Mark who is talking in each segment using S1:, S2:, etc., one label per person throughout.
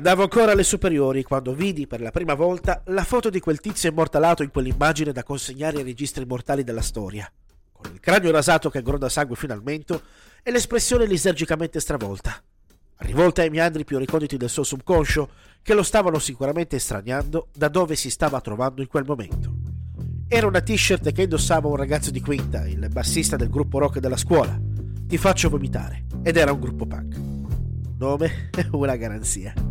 S1: Andavo ancora alle superiori quando vidi per la prima volta la foto di quel tizio immortalato in quell'immagine da consegnare ai registri mortali della storia, con il cranio rasato che gronda sangue fino al mento e l'espressione lisergicamente stravolta, rivolta ai meandri più reconditi del suo subconscio che lo stavano sicuramente estraniando da dove si stava trovando in quel momento. Era una t-shirt che indossava un ragazzo di quinta, il bassista del gruppo rock della scuola. Ti faccio vomitare. Ed era un gruppo punk. Nome una garanzia.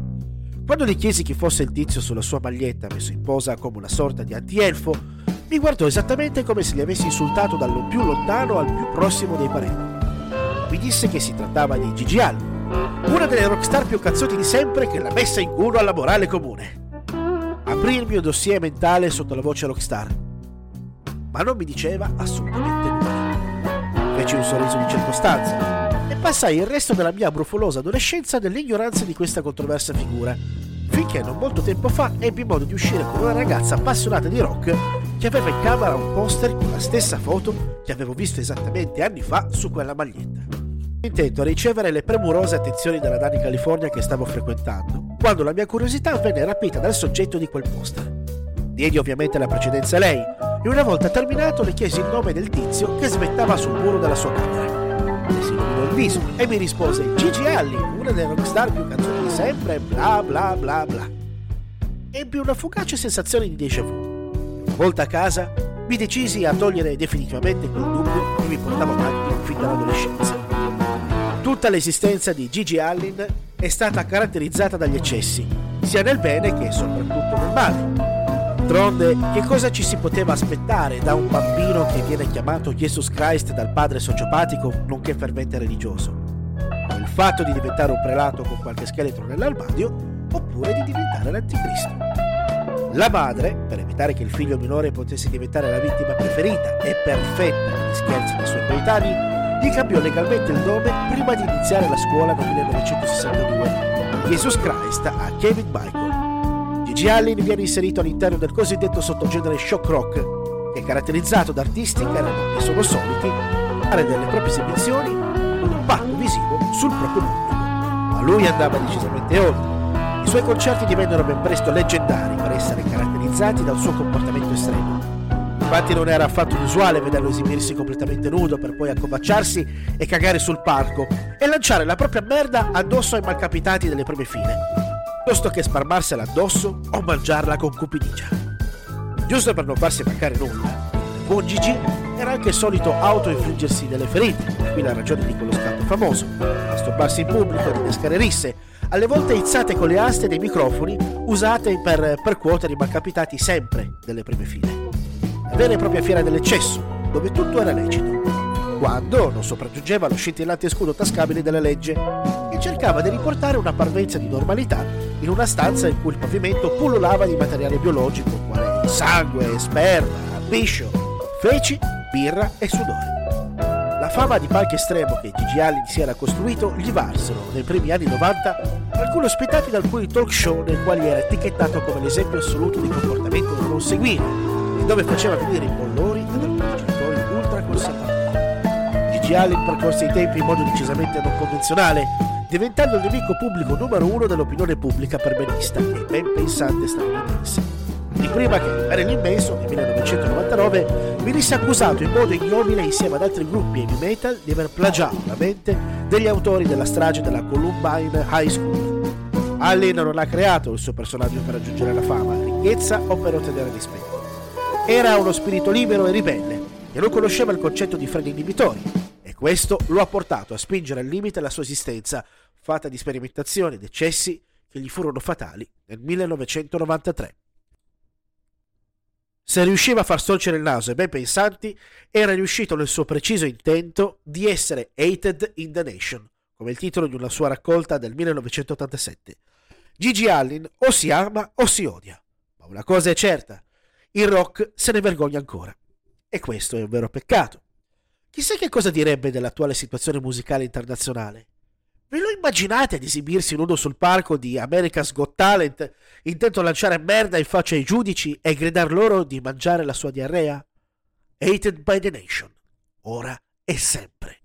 S1: Quando gli chiesi chi fosse il tizio sulla sua maglietta messo in posa come una sorta di antielfo, mi guardò esattamente come se gli avessi insultato dal più lontano al più prossimo dei parenti. Mi disse che si trattava di Gigi Allen, una delle rockstar più cazzotti di sempre che l'ha messa in culo alla morale comune. Aprì il mio dossier mentale sotto la voce rockstar, ma non mi diceva assolutamente nulla. Feci un sorriso di circostanza passai il resto della mia brufolosa adolescenza nell'ignoranza di questa controversa figura, finché non molto tempo fa ebbi modo di uscire con una ragazza appassionata di rock che aveva in camera un poster con la stessa foto che avevo visto esattamente anni fa su quella maglietta. Intento a ricevere le premurose attenzioni della Dani California che stavo frequentando, quando la mia curiosità venne rapita dal soggetto di quel poster. Diedi ovviamente la precedenza a lei e una volta terminato le chiesi il nome del tizio che svettava sul muro della sua camera si il viso e mi rispose Gigi Alli, una delle rockstar più canzoni di sempre, bla bla bla bla. Ebbi una fugace sensazione di déjà vu. Una volta a casa mi decisi a togliere definitivamente quel dubbio che mi portava avanti fin dall'adolescenza. Tutta l'esistenza di Gigi Allin è stata caratterizzata dagli eccessi, sia nel bene che soprattutto nel male D'altronde, che cosa ci si poteva aspettare da un bambino che viene chiamato Jesus Christ dal padre sociopatico nonché fervente religioso? Il fatto di diventare un prelato con qualche scheletro nell'armadio, oppure di diventare l'anticristo? La madre, per evitare che il figlio minore potesse diventare la vittima preferita e perfetta degli scherzi dei suoi coetanei, gli cambiò legalmente il nome prima di iniziare la scuola nel 1962, Jesus Christ a Kevin Michael. G. Allen viene inserito all'interno del cosiddetto sottogenere shock rock, che è caratterizzato da artisti che erano e sono soliti fare delle proprie esibizioni un impatto visivo sul proprio pubblico. Ma lui andava decisamente oltre. I suoi concerti divennero ben presto leggendari per essere caratterizzati dal suo comportamento estremo. Infatti non era affatto usuale vederlo esibirsi completamente nudo per poi accovacciarsi e cagare sul palco e lanciare la propria merda addosso ai malcapitati delle prime file piuttosto che sparmarsela addosso o mangiarla con cupidigia. Giusto per non farsi mancare nulla, buon Gigi era anche solito auto-infliggersi delle ferite, cui la ragione di quello scatto famoso, masturbarsi in pubblico, innescare risse, alle volte izzate con le aste dei microfoni usate per percuotere i malcapitati sempre delle prime file. La vera e propria fiera dell'eccesso, dove tutto era lecito, quando non sopraggiungeva lo scintillante scudo tascabile della legge e cercava di riportare una parvenza di normalità in una stanza in cui il pavimento pullulava di materiale biologico quale sangue, sperma, biscio, feci, birra e sudore. La fama di palco estremo che Gigi Allen si era costruito gli varsero, nei primi anni 90, alcuni ospitati da alcuni talk show nei quali era etichettato come l'esempio assoluto di comportamento da non seguire e dove faceva venire i bollori ad alcuni genitori ultra conservatori. Gigi Allen percorse i tempi in modo decisamente non convenzionale, diventando il nemico pubblico numero uno dell'opinione pubblica perbenista e ben pensante statunitense. Di prima che Marilyn Manson nel 1999 venisse accusato in modo ignobile insieme ad altri gruppi heavy metal di aver plagiato la mente degli autori della strage della Columbine High School. Allen non ha creato il suo personaggio per raggiungere la fama, la ricchezza o per ottenere rispetto. Era uno spirito libero e ribelle e non conosceva il concetto di freni inibitori questo lo ha portato a spingere al limite la sua esistenza, fatta di sperimentazioni ed eccessi che gli furono fatali nel 1993. Se riusciva a far storcere il naso ai ben pensanti, era riuscito nel suo preciso intento di essere hated in the nation, come il titolo di una sua raccolta del 1987. Gigi Allin o si ama o si odia, ma una cosa è certa, il rock se ne vergogna ancora. E questo è un vero peccato. Chissà che cosa direbbe dell'attuale situazione musicale internazionale. Ve lo immaginate ad esibirsi nudo sul palco di America's Got Talent, intento a lanciare merda in faccia ai giudici e gridar loro di mangiare la sua diarrea? Hated by the nation, ora e sempre.